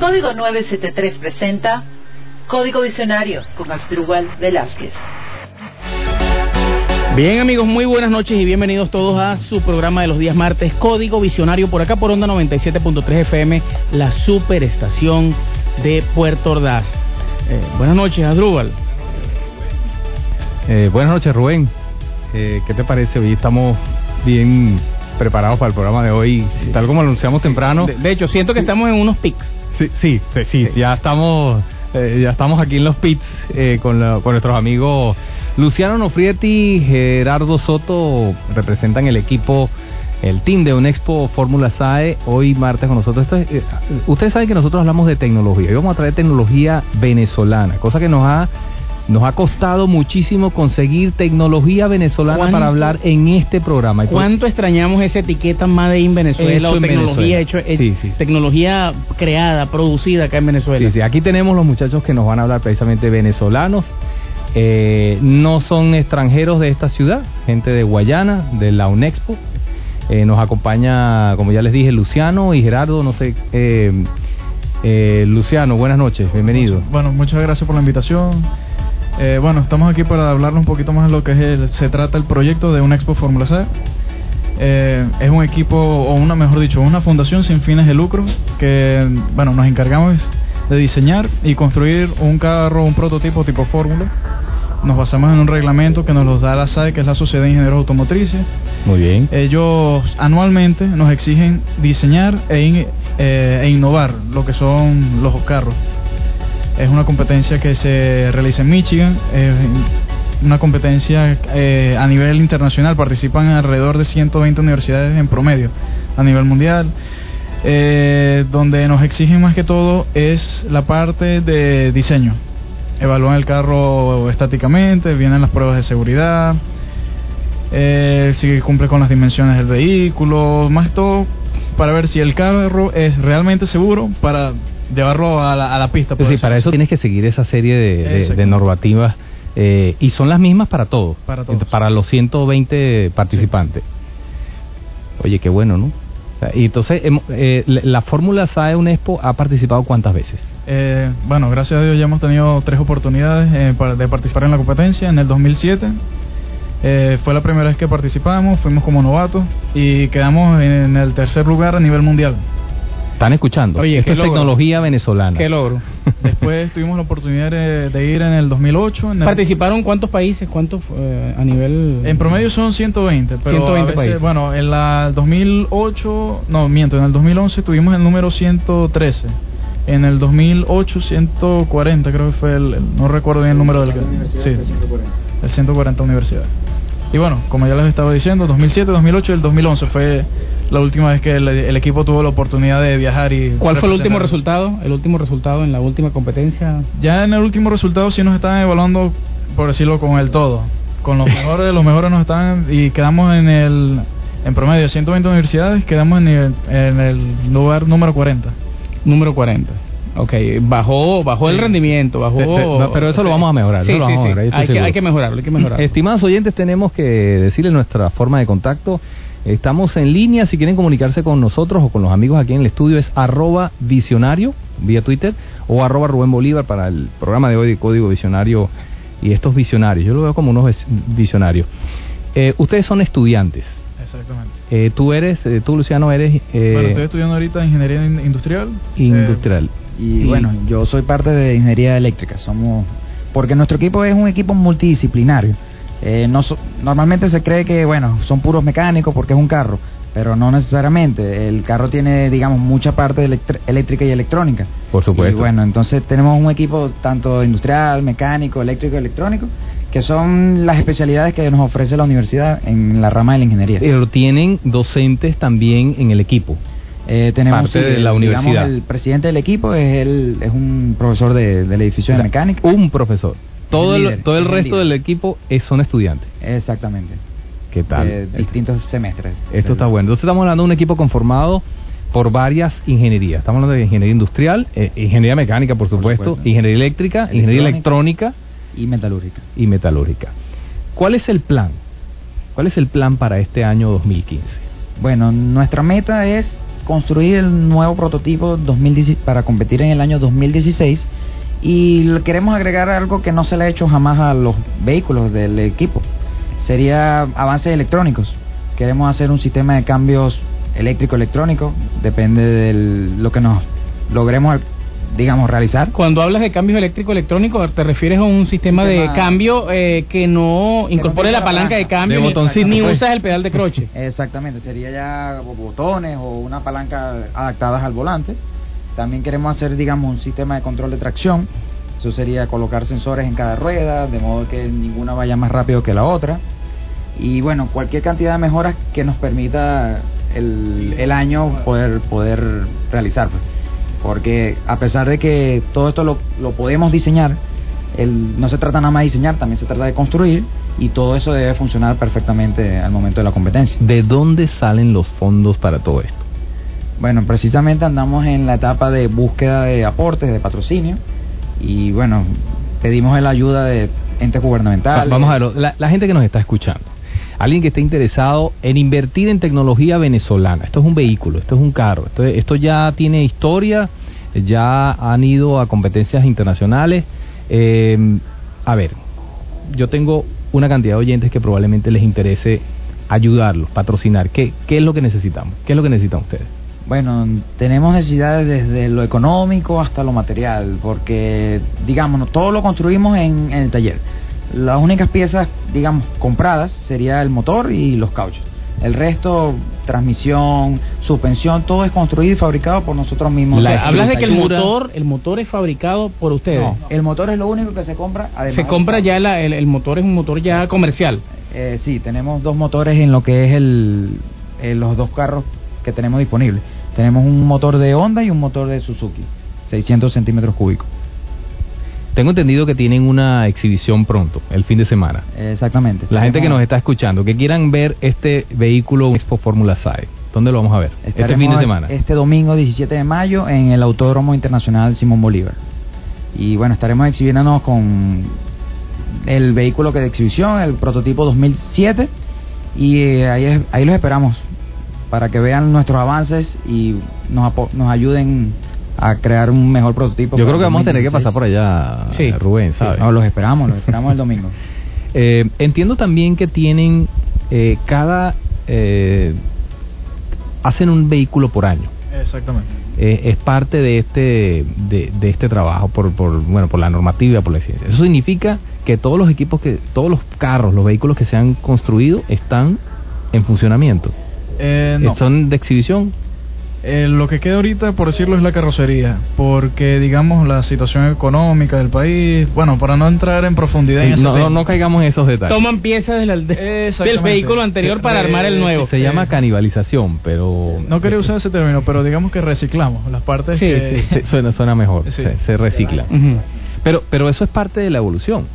Código 973 presenta Código Visionario con Asdrúbal Velázquez. Bien amigos, muy buenas noches y bienvenidos todos a su programa de los días martes, Código Visionario, por acá por Onda 97.3 FM, la superestación de Puerto Ordaz. Eh, buenas noches, Asdrúbal. Eh, buenas noches, Rubén. Eh, ¿Qué te parece? Hoy estamos bien preparados para el programa de hoy, tal como anunciamos temprano. De, de hecho, siento que estamos en unos pics. Sí, sí, sí, sí, ya estamos eh, ya estamos aquí en los pits eh, con, la- con nuestros amigos Luciano Nofrietti, Gerardo Soto representan el equipo, el team de Unexpo Fórmula SAE, hoy martes con nosotros. Esto es, eh, ustedes saben que nosotros hablamos de tecnología y vamos a traer tecnología venezolana, cosa que nos ha nos ha costado muchísimo conseguir tecnología venezolana ¿Cuánto- para hablar en este programa. Por- ¿Cuánto extrañamos esa etiqueta Made in Venezuela Hecho o en tecnología Venezuela. hecho, eh, Sí, sí, sí. tecnología creada, producida acá en Venezuela? Sí, sí, aquí tenemos los muchachos que nos van a hablar precisamente venezolanos. Eh, no son extranjeros de esta ciudad, gente de Guayana, de la UNEXPO. Eh, nos acompaña, como ya les dije, Luciano y Gerardo, no sé. eh, eh, Luciano, buenas noches, bienvenido. Bueno, muchas gracias por la invitación. Eh, bueno, estamos aquí para hablarles un poquito más de lo que es el- se trata el proyecto de una Expo Fórmula C. Eh, es un equipo, o una mejor dicho, una fundación sin fines de lucro que, bueno, nos encargamos de diseñar y construir un carro, un prototipo tipo Fórmula. Nos basamos en un reglamento que nos los da la SAE, que es la Sociedad de Ingenieros Automotrices. Muy bien. Ellos anualmente nos exigen diseñar e, in- eh, e innovar lo que son los carros. Es una competencia que se realiza en Michigan, es una competencia eh, a nivel internacional, participan alrededor de 120 universidades en promedio a nivel mundial, eh, donde nos exigen más que todo es la parte de diseño. Evalúan el carro estáticamente, vienen las pruebas de seguridad, eh, si cumple con las dimensiones del vehículo, más todo para ver si el carro es realmente seguro para llevarlo a la, a la pista. Sí, decirlo para eso tienes que seguir esa serie de, de- de normativas eh, y son las mismas para todos, Para todos. para los 120 participantes. Oye, qué bueno, ¿no? Y entonces, hemo- eh, la la Fórmula SAE Unespo ha participado cuántas veces? Eh, bueno, gracias a Dios ya hemos tenido tres oportunidades eh, de participar en la competencia. En el 2007 eh, fue la primera vez que participamos, fuimos como novatos y quedamos en el tercer lugar a nivel mundial. ¿Están escuchando? Oye, Esto es logro. tecnología venezolana. ¿Qué logro? Después tuvimos la oportunidad de, de ir en el 2008. En, el- ¿Participaron cuántos países? ¿Cuántos eh, a nivel...? en promedio son 120, pero 120 a veces, países. bueno, en la 2008, no, miento, en el 2011 tuvimos el número 113. En el 2008 140 creo que fue el, el- no recuerdo bien el número del sí, el 140 universidad. Y bueno, como ya les estaba diciendo, 2007, 2008 y el 2011 fue la última vez que el, el equipo tuvo la oportunidad de viajar y ¿Cuál fue el último resultado? El último resultado en la última competencia. Ya en el último resultado sí nos están evaluando, por decirlo, con el todo. Con los mejores, los mejores nos están y quedamos en el en promedio de 120 universidades, quedamos en el, en el lugar número 40. Número 40. Ok, bajó, bajó Sí. el rendimiento, bajó... No, pero eso lo vamos a mejorar, Sí, eso lo sí, a mejorar, Hay, que, hay que mejorarlo, hay que mejorarlo. Estimados oyentes, tenemos que decirles nuestra forma de contacto. Estamos en línea, si quieren comunicarse con nosotros o con los amigos aquí en el estudio es arroba visionario vía Twitter o arroba Rubén Bolívar para el programa de hoy de Código Visionario y estos visionarios. Yo lo veo como unos vis- visionarios. Eh, ustedes son estudiantes. Exactamente. Eh, tú eres, eh, tú Luciano eres eh, bueno, estoy estudiando ahorita ingeniería in- industrial. industrial. Y bueno, yo soy parte de ingeniería eléctrica. Somos porque nuestro equipo es un equipo multidisciplinario. Eh, no so- normalmente se cree que bueno son puros mecánicos porque es un carro, pero no necesariamente. El carro tiene digamos mucha parte eléctrica y electrónica. Por supuesto. Y bueno, entonces tenemos un equipo tanto industrial, mecánico, eléctrico electrónico, que son las especialidades que nos ofrece la universidad en la rama de la ingeniería. Pero tienen docentes también en el equipo. Eh, tenemos Parte de la digamos, universidad. el presidente del equipo es el, es un profesor de- del edificio de mecánica. Un profesor. Todo el, líder, todo el es el resto líder. del equipo es- son estudiantes. Exactamente. ¿Qué tal? De distintos semestres. Esto está bueno. Entonces estamos hablando de un equipo conformado por varias ingenierías. Estamos hablando de ingeniería industrial, eh, ingeniería mecánica, por supuesto. ingeniería eléctrica, ingeniería electrónica Y metalúrgica. y metalúrgica. ¿Cuál es el plan? ¿Cuál es el plan para este año 2015? Bueno, nuestra meta es construir el nuevo prototipo 2010 para competir en el año 2016 y queremos agregar algo que no se le ha hecho jamás a los vehículos del equipo. Sería avances electrónicos. Queremos hacer un sistema de cambios eléctrico-electrónico, depende de lo que nos logremos digamos, realizar. Cuando hablas de cambios eléctrico electrónico, ¿te refieres a un sistema, de cambio eh, que no incorpore la palanca de cambio ni, ni pues. usas el pedal de croche? Exactamente, sería ya botones o una palanca adaptadas al volante. También queremos hacer, digamos, un sistema de control de tracción. Eso sería colocar sensores en cada rueda, de modo que ninguna vaya más rápido que la otra. Y bueno, cualquier cantidad de mejoras que nos permita el, el año poder, poder realizar. Porque a pesar de que todo esto lo, lo podemos diseñar, el, no se trata nada más de diseñar, también se trata de construir y todo eso debe funcionar perfectamente al momento de la competencia. ¿De dónde salen los fondos para todo esto? Bueno, precisamente andamos en la etapa de búsqueda de aportes, de patrocinio y bueno, pedimos la ayuda de entes gubernamentales. Vamos a ver, la, la gente que nos está escuchando alguien que esté interesado en invertir en tecnología venezolana. Esto es un vehículo, esto es un carro, esto, esto ya tiene historia, ya han ido a competencias internacionales. Eh, a ver, yo tengo una cantidad de oyentes que probablemente les interese ayudarlos, patrocinar. ¿Qué, qué es lo que necesitamos? ¿Qué es lo que necesitan ustedes? Bueno, tenemos necesidades desde lo económico hasta lo material, porque, digamos, todo lo construimos en el taller las únicas piezas, digamos, compradas sería el motor y los cauchos. El resto, transmisión, suspensión, todo es construido y fabricado por nosotros mismos. hablas de que el motor, el motor es fabricado por ustedes. No, el motor es lo único que se compra. Además se compra ya el, motor es un motor ya comercial. Eh, sí, tenemos dos motores en lo que es el, los dos carros que tenemos disponibles. Tenemos un motor de Honda y un motor de Suzuki, 600 centímetros cúbicos. Tengo entendido que tienen una exhibición pronto, el fin de semana. Exactamente. La gente que nos está escuchando, que quieran ver este vehículo Expo Fórmula SAE, ¿dónde lo vamos a ver? este fin de semana. Este domingo 17 de mayo en el Autódromo Internacional Simón Bolívar. Y bueno, estaremos exhibiéndonos con el vehículo que de exhibición, el prototipo 2007, y eh, ahí, ahí los esperamos para que vean nuestros avances y nos, nos ayuden a crear un mejor prototipo. Yo creo que vamos a tener que pasar por allá, sí. Rubén, ¿sabes? No, los esperamos, los esperamos el domingo. Eh, entiendo también que tienen eh, cada... Eh, hacen un vehículo por año. Exactamente. es parte de este de, de, este trabajo por, por bueno por la normativa por la ciencia eso significa que todos los equipos que todos los carros los vehículos que se han construido están en funcionamiento no. son de exhibición eh, lo que queda ahorita, por decirlo, es la carrocería, porque digamos la situación económica del país, bueno, para no entrar en profundidad en no, no, caigamos en esos detalles. Toman piezas del, del vehículo anterior para armar el nuevo. Se llama canibalización, pero... No quería usar ese término, pero digamos que reciclamos las partes sí, Sí, suena, suena mejor, se, recicla. Pero, pero eso es parte de la evolución.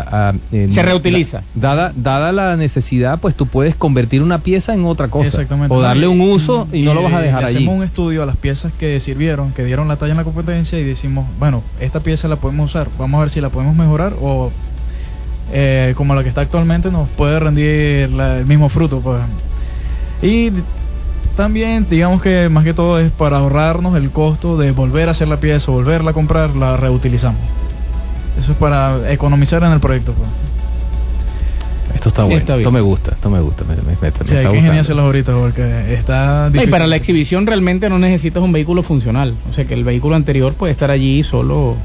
Ah, se reutiliza. dada, dada la necesidad, pues tú puedes convertir una pieza en otra cosa. O darle un uso y, no lo vas a dejar allí. Hacemos un estudio a las piezas que sirvieron, que dieron la talla en la competencia y decimos, bueno, esta pieza la podemos usar, vamos a ver si la podemos mejorar o eh, como la que está actualmente nos puede rendir el mismo fruto. Pues. Y también, digamos que más que todo es para ahorrarnos el costo de volver a hacer la pieza o volverla a comprar, la reutilizamos. Eso es para economizar en el proyecto. Pues. Esto está bueno, esto me gusta, esto me gusta. Me, me, sí, hay que ingeniárselos ahorita porque está difícil. Y para la exhibición realmente no necesitas un vehículo funcional. O sea que el vehículo anterior puede estar allí solo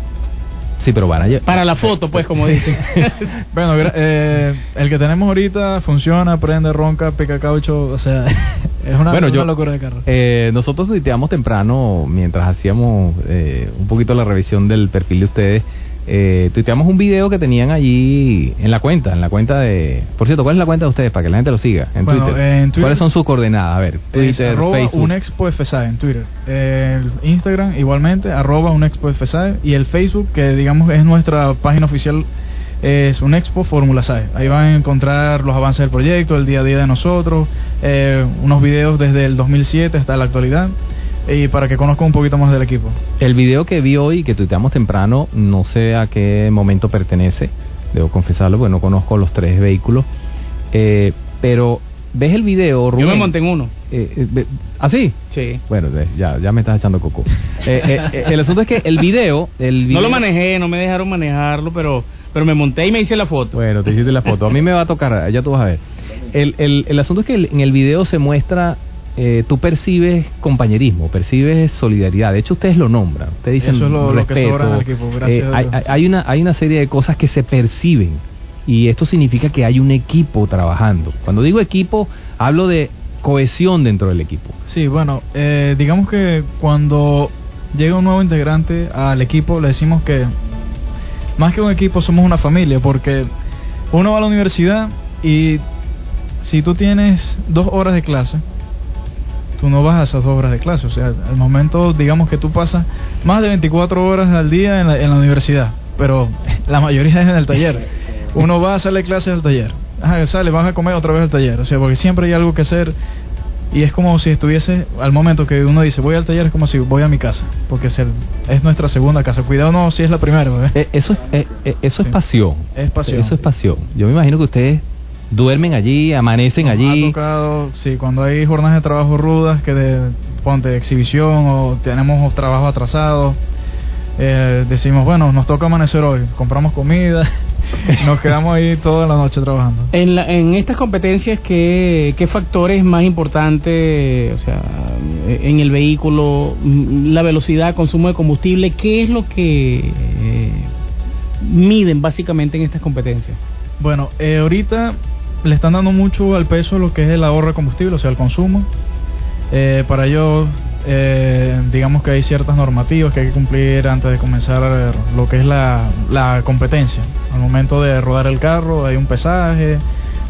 Sí, pero van a Para la foto, pues, como dicen. bueno, eh, el que tenemos ahorita funciona, prende, ronca, pica caucho, o sea, es una, bueno, yo, locura de carro. Eh, nosotros tuiteamos temprano, mientras hacíamos eh, un poquito la revisión del perfil de ustedes, eh, tuiteamos un video que tenían allí en la cuenta, en la cuenta de... Por cierto, ¿cuál es la cuenta de ustedes para que la gente lo siga en, Twitter? ¿Cuáles son sus coordenadas? A ver, Twitter, arroba un expo en Twitter. El Instagram igualmente, arroba un expo y el Facebook, que digamos es nuestra página oficial, es un expo Fórmula SAE. Ahí van a encontrar los avances del proyecto, el día a día de nosotros, eh, unos videos desde el 2007 hasta la actualidad y para que conozca un poquito más del equipo. El video que vi hoy, que tuiteamos temprano, no sé a qué momento pertenece, debo confesarlo, porque no conozco los tres vehículos, eh, pero ves el video, Rubén. Yo me monté en uno. Eh, eh, ¿Ah, sí? Sí. Bueno, ya, ya me estás echando coco. Eh, el asunto es que el video, el No lo manejé, no me dejaron manejarlo, pero, pero me monté y me hice la foto. Bueno, te hiciste la foto. A mí me va a tocar, ya tú vas a ver. El, el, el asunto es que el- en el video se muestra, eh, tú percibes compañerismo, percibes solidaridad. De hecho, ustedes lo nombran. Ustedes dicen Eso es lo- lo que respeto. sobra en el equipo, gracias Eh, a hay, Dios. hay- hay una, hay una serie de cosas que se perciben. Y esto significa que hay un equipo trabajando. Cuando digo equipo, hablo de cohesión dentro del equipo. Sí, bueno, eh, digamos que cuando llega un nuevo integrante al equipo, le decimos que más que un equipo somos una familia, porque uno va a la universidad y si tú tienes dos horas de clase, tú no vas a esas dos horas de clase. O sea, al momento, digamos que tú pasas más de 24 horas al día en la, en la universidad, pero la mayoría es en el taller. Uno va a hacerle clases al taller. Ajá, sale, vas a comer otra vez al taller. O sea, porque siempre hay algo que hacer. Y es como si estuviese, al momento que uno dice voy al taller, es como si voy a mi casa. Porque es, el- es nuestra segunda casa. Cuidado, no, si es la primera. Eh, eso es, eh, eh, eso es Sí. pasión. Es pasión. Eso es pasión. Yo me imagino que ustedes duermen allí, amanecen Nos allí. Ha tocado, sí, cuando hay jornadas de trabajo rudas, que de, ponte de exhibición o tenemos trabajo atrasado, eh, decimos, bueno, nos toca amanecer hoy, compramos comida, nos quedamos ahí toda la noche trabajando. En, la- en estas competencias, ¿qué, ¿qué factor es más importante? O sea, en el vehículo, mm, la velocidad, consumo de combustible, ¿qué es lo que eh, miden básicamente en estas competencias? Bueno, eh, ahorita le están dando mucho al peso lo que es el ahorro de combustible, o sea, el consumo. Eh, para ello, eh, digamos que hay ciertas normativas que hay que cumplir antes de comenzar eh, lo que es la, la competencia. Al momento de rodar el carro hay un pesaje,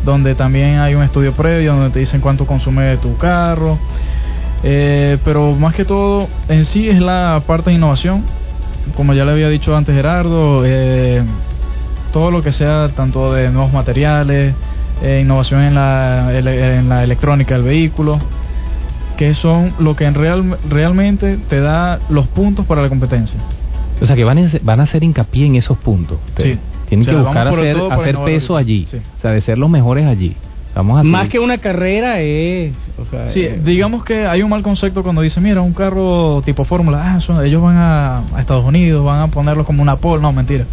donde también hay un estudio previo donde te dicen cuánto consume tu carro. Pero más que todo, en sí es la parte de innovación. Como ya le había dicho antes Gerardo, todo lo que sea tanto de nuevos materiales, eh, innovación en la, en la electrónica del vehículo, que son lo que en real, realmente te da los puntos para la competencia. O sea, que van a, van a hacer hincapié en esos puntos. ustedes. Sí. Tienen O sea, que buscar hacer, hacer peso allí. Sí. O sea, de ser los mejores allí. Vamos a hacer- Más que una carrera es... O sea, Sí, digamos que hay un mal concepto cuando dice, mira, un carro tipo Fórmula, ah, son- ellos van a, a Estados Unidos, van a ponerlo como una pole, no, mentira.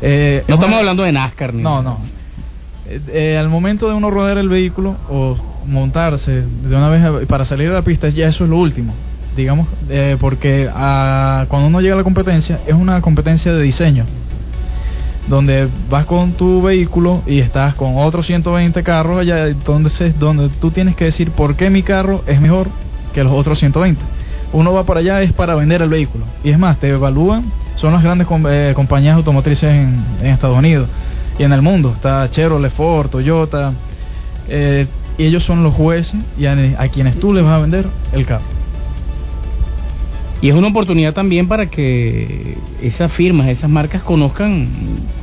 Eh, No es estamos una- hablando de NASCAR. Ni No, no. Eh, eh, al momento de uno rodar el vehículo o montarse de una vez a- para salir a la pista, ya eso es lo último. Digamos, eh, porque ah, cuando uno llega a la competencia, es una competencia de diseño. Donde vas con tu vehículo y estás con otros 120 carros allá, entonces donde tú tienes que decir por qué mi carro es mejor que los otros 120. Uno va para allá es para vender el vehículo. Y es más, te evalúan, son las grandes com- eh, compañías automotrices en Estados Unidos y en el mundo. Está Chevrolet, Ford, Toyota. eh, y ellos son los jueces y a, a quienes tú les vas a vender el carro. Y es una oportunidad también para que esas firmas, esas marcas conozcan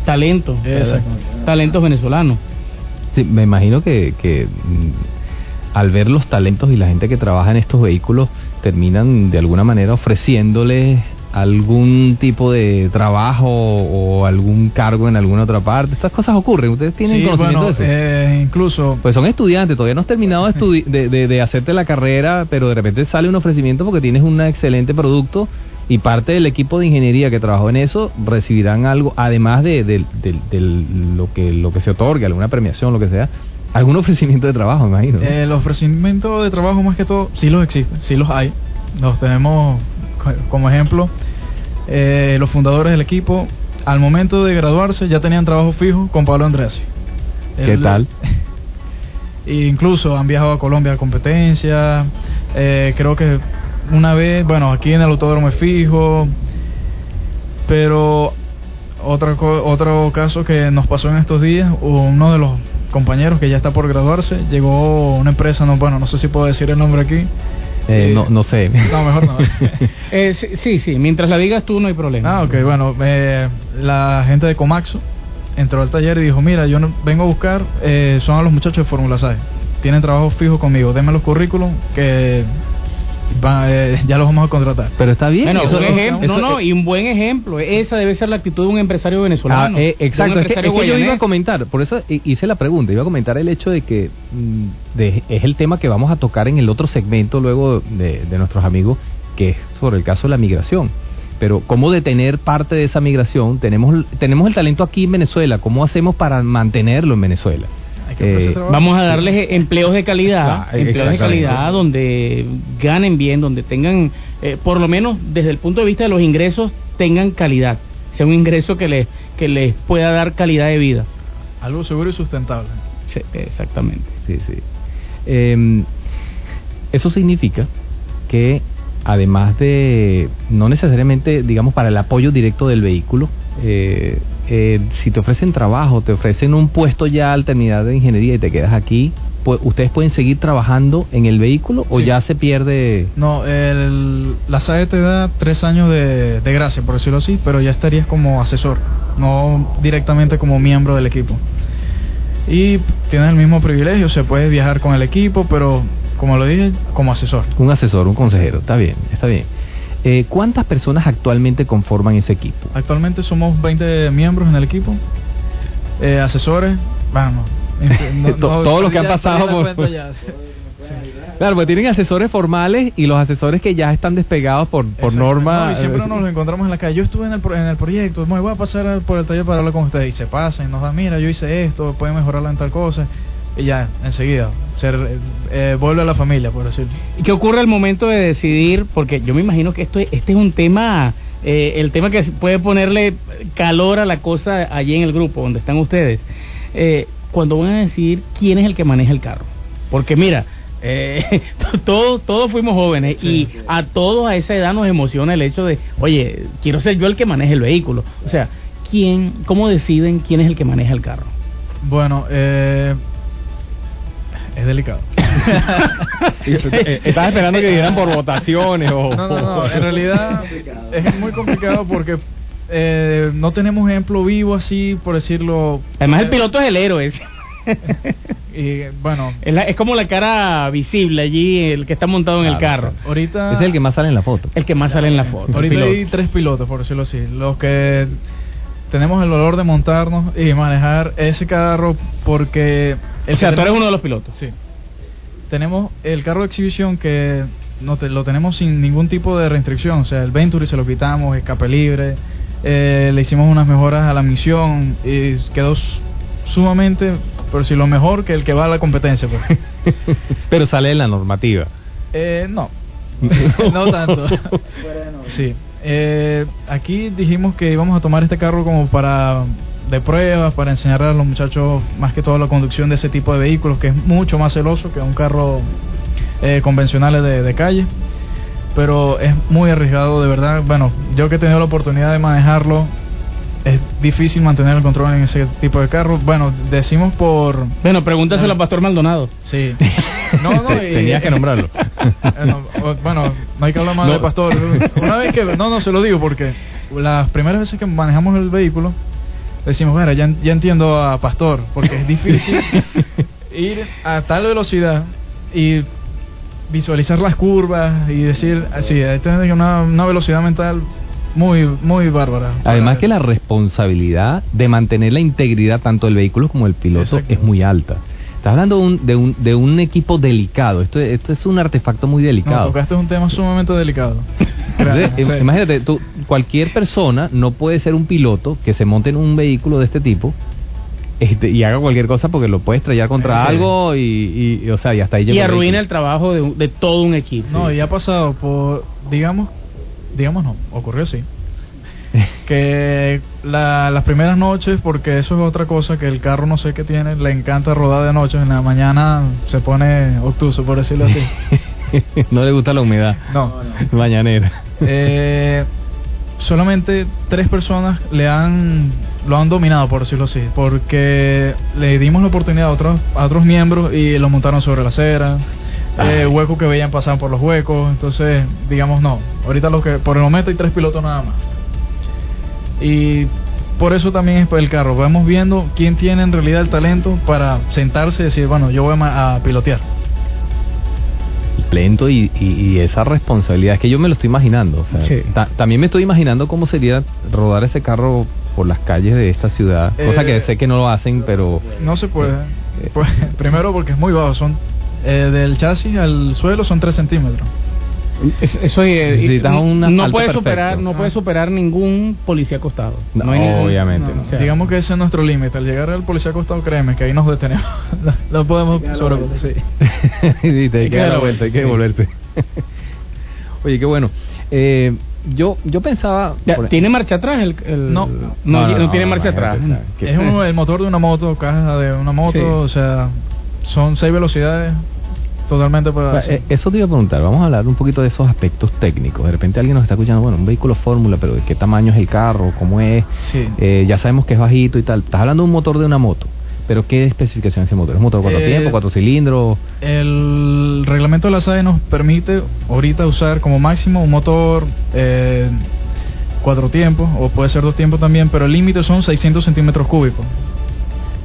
talentos, talentos venezolanos. Sí, me imagino que, que mm, al ver los talentos y la gente que trabaja en estos vehículos terminan de alguna manera ofreciéndoles algún tipo de trabajo o algún cargo en alguna otra parte. Estas cosas ocurren. ¿Ustedes tienen Sí, conocimiento bueno, de eso? eh, incluso Pues son estudiantes, todavía no has terminado de, de, de- de hacerte la carrera, pero de repente sale un ofrecimiento porque tienes un excelente producto y parte del equipo de ingeniería que trabajó en eso recibirán algo, además de, lo, que, lo que se otorgue, alguna premiación, lo que sea, algún ofrecimiento de trabajo, me imagino. ¿no? el ofrecimiento de trabajo más que todo, sí los existe, sí los hay. Los tenemos como ejemplo. eh, los fundadores del equipo, al momento de graduarse, ya tenían trabajo fijo con Pablo Andrés. ¿Qué tal? Incluso han viajado a Colombia a competencia. eh, creo que una vez, bueno, aquí en el autódromo es fijo. Pero otra co- otro caso que nos pasó en estos días, uno de los compañeros que ya está por graduarse, llegó una empresa, no, bueno, no sé si puedo decir el nombre aquí. Eh, no, no sé. No, mejor no. Eh, sí, sí, mientras la digas tú no hay problema. Ah, ok, bueno, eh, la gente de Comaxo entró al taller y dijo, mira, yo no- vengo a buscar, eh, son a los muchachos de Fórmula SAE, tienen trabajo fijo conmigo, denme los currículum que Va, eh, ya los vamos a contratar. Pero está bien. Bueno, eso- un ejemplo, eso- no, no, y un buen ejemplo. Esa debe ser la actitud de un empresario venezolano. Ah, eh, exacto, es que, empresario es que yo iba a comentar, por eso hi- hice la pregunta, iba a comentar el hecho de que mm, de- es el tema que vamos a tocar en el otro segmento luego de, de nuestros amigos, que es sobre el caso de la migración. Pero cómo detener parte de esa migración, tenemos, tenemos el talento aquí en Venezuela, ¿cómo hacemos para mantenerlo en Venezuela? Eh. Vamos a darles empleos de calidad, Ah, empleos de calidad donde ganen bien, donde tengan, eh, por lo menos desde el punto de vista de los ingresos, tengan calidad. Sea un ingreso que les, que les pueda dar calidad de vida. Algo seguro y sustentable. Sí, exactamente. Sí, sí. Eh, eso significa que además de, no necesariamente, digamos, para el apoyo directo del vehículo, eh, eh, si te ofrecen trabajo, te ofrecen un puesto ya al terminar de ingeniería y te quedas aquí, pu- ¿ustedes pueden seguir trabajando en el vehículo o Sí. ya se pierde? No, el, la SAE te da tres años de, de gracia, por decirlo así, pero ya estarías como asesor, no directamente como miembro del equipo. Y tienes el mismo privilegio, se puede viajar con el equipo, pero como lo dije, como asesor. Un asesor, un consejero, está bien, está bien. Eh, ¿Cuántas personas actualmente conforman ese equipo? Actualmente somos 20 miembros en el equipo, eh, asesores, vamos. To- todos los que han pasado por-. Claro, porque tienen asesores formales y los asesores que ya están despegados por, por norma. No, y siempre eh, nos los encontramos en la calle. Yo estuve en el, pro- en el proyecto, me voy a pasar por el taller para hablar con ustedes. Y se pasan y nos dan, mira, yo hice esto, pueden mejorarlo en tal cosa. Y ya, enseguida, se eh, vuelve a la familia, por decirlo. ¿Y qué ocurre al momento de decidir? Porque yo me imagino que esto es- este es un tema, eh, el tema que puede ponerle calor a la cosa allí en el grupo donde están ustedes. Eh, cuando van a decidir quién es el que maneja el carro. Porque mira, eh, todos, todos fuimos jóvenes y a todos a esa edad nos emociona el hecho de, oye, quiero ser yo el que maneje el vehículo. O sea, ¿quién, ¿cómo deciden quién es el que maneja el carro? Bueno, eh, es delicado. eh, Estaba esperando que dieran por votaciones o. No, no, no, en realidad es muy complicado porque eh, no tenemos ejemplo vivo así, por decirlo. Además, el piloto es el héroe. Y bueno, Es, la- es como la cara visible allí, el que está montado en el carro. ahorita. Es el que más sale en la foto. El que más sale en la foto. Ahorita hay tres pilotos, por decirlo así. Los que tenemos el honor de montarnos y manejar ese carro porque... O sea, que tú eres tenemos- uno de los pilotos. Sí. Tenemos el carro de exhibición que no te- lo tenemos sin ningún tipo de restricción. O sea, el Venturi se lo quitamos, escape libre. eh, le hicimos unas mejoras a la misión y quedó sumamente, pero si lo mejor que el que va a la competencia. Pues. Pero sale en la normativa. Eh, no, no tanto. Sí. Eh, aquí dijimos que íbamos a tomar este carro como para de pruebas, para enseñar a los muchachos más que todo la conducción de ese tipo de vehículos, que es mucho más celoso que un carro eh, convencional de, de calle. Pero es muy arriesgado, de verdad. Bueno, yo que he tenido la oportunidad de manejarlo, es difícil mantener el control en ese tipo de carro. Bueno, decimos por... Bueno, pregúntaselo a Pastor Maldonado. Sí. No, no, y- Tenías que nombrarlo. Bueno, no hay que hablar más No. de pastor. Una vez que, no, no se lo digo porque las primeras veces que manejamos el vehículo, decimos, bueno, ya, ya entiendo a pastor, porque es difícil ir a tal velocidad y visualizar las curvas y decir, así, hay que tener una, una velocidad mental muy, muy bárbara. Además que la responsabilidad de mantener la integridad tanto del vehículo como del piloto Exacto. es muy alta. Estás hablando de un, de un, de un equipo delicado. Esto, esto es un artefacto muy No, delicado. tocaste un tema sumamente delicado. Entonces, imagínate, tú, cualquier persona no puede ser un piloto que se monte en un vehículo de este tipo este, y haga cualquier cosa porque lo puede estrellar contra Sí. algo y, y- y, o sea, y hasta ahí Y llega el arruina el trabajo de todo un equipo. No, y ha pasado por, digamos, digamos no, ocurrió así. que la- las primeras noches, porque eso es otra cosa que el carro no sé qué tiene, le encanta rodar de noche, en la mañana se pone obtuso, por decirlo así. no le gusta la humedad No. mañanera. Eh, solamente tres personas le han lo han dominado por decirlo así porque le dimos la oportunidad a otros a otros miembros y lo montaron sobre la acera eh, Ay. huecos que veían pasar por los huecos entonces digamos no ahorita lo que por el momento hay tres pilotos nada más y por eso también es por el carro vamos viendo quién tiene en realidad el talento para sentarse y decir bueno yo voy a pilotear lento y, y- y esa responsabilidad. Es que yo me lo estoy imaginando. o sea, Sí. ta- también me estoy imaginando cómo sería rodar ese carro por las calles de esta ciudad. cosa Eh, que sé que no lo hacen, pero... No se puede. Eh, Pues, primero porque es muy bajo. Son eh, Del chasis al suelo son 3 centímetros. Eso, eso es- un no puede perfecto. superar, no puede Ah. superar ningún policía acostado. No, hay ningún- obviamente No, no. O sea, digamos que ese es nuestro límite. Al llegar al policía acostado, créeme que ahí nos detenemos. no, no podemos sobrepasar. Sí. Sí, te hay que dar la vuelta, hay que devolverse. Oye, qué bueno. Eh, yo, yo pensaba... ya, por- ¿Tiene marcha atrás? El, el- No. no, No, no, no tiene no, marcha atrás. Es un- el motor de una moto, caja de una moto, Sí. o sea, son 6 velocidades totalmente para... O sea, eh, Eso te iba a preguntar, vamos a hablar un poquito de esos aspectos técnicos. De repente alguien nos está escuchando, bueno, un vehículo fórmula, pero ¿de qué tamaño es el carro? ¿Cómo es? Sí. Eh, ya sabemos que es bajito y tal. Estás hablando de un motor de una moto, pero ¿qué especificación es ese motor? ¿Es un motor cuatro Eh, tiempos, cuatro cilindros? El reglamento de la SAE nos permite ahorita usar como máximo un motor eh, cuatro tiempos, o puede ser dos tiempos también, pero el límite son 600 centímetros cúbicos.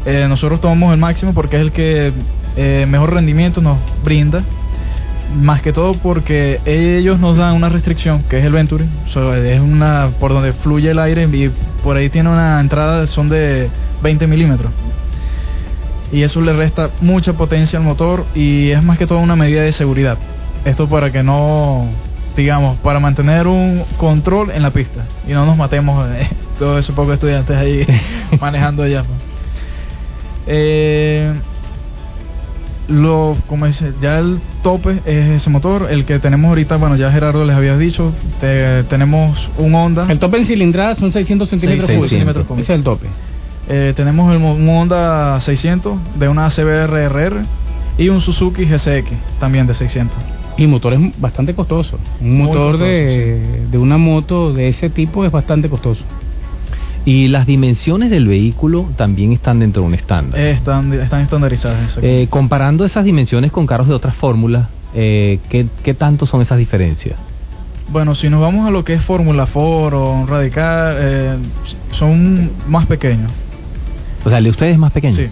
Eh, nosotros tomamos el máximo porque es el que eh, mejor rendimiento nos brinda, más que todo porque ellos nos dan una restricción, que es el Venturi, es una por donde fluye el aire y por ahí tiene una entrada, son de 20 milímetros y eso le resta mucha potencia al motor y es más que todo una medida de seguridad. Esto para que no, digamos, para mantener un control en la pista y no nos matemos eh, todos esos pocos estudiantes ahí manejando allá. Eh, lo, como dice, ya el tope es ese motor, el que tenemos ahorita, bueno, ya Gerardo les había dicho, te- tenemos un Honda. El tope en cilindrada son 600 centímetros 600 cúbicos. centímetros. Ese es el tope. Eh, tenemos el, un Honda 600 de una CBR RR y un Suzuki GSX también de 600. Y motor es bastante costoso. Un Muy motor costoso, de, de una moto de ese tipo es bastante costoso. Y las dimensiones del vehículo también están dentro de un estándar. Están, están estandarizadas. Eh, comparando esas dimensiones con carros de otras fórmulas, eh, ¿qué, ¿qué tanto son esas diferencias? Bueno, si nos vamos a lo que es Fórmula Ford o un Radical, eh, son más pequeños. O sea, el de ustedes es más pequeño. Sí.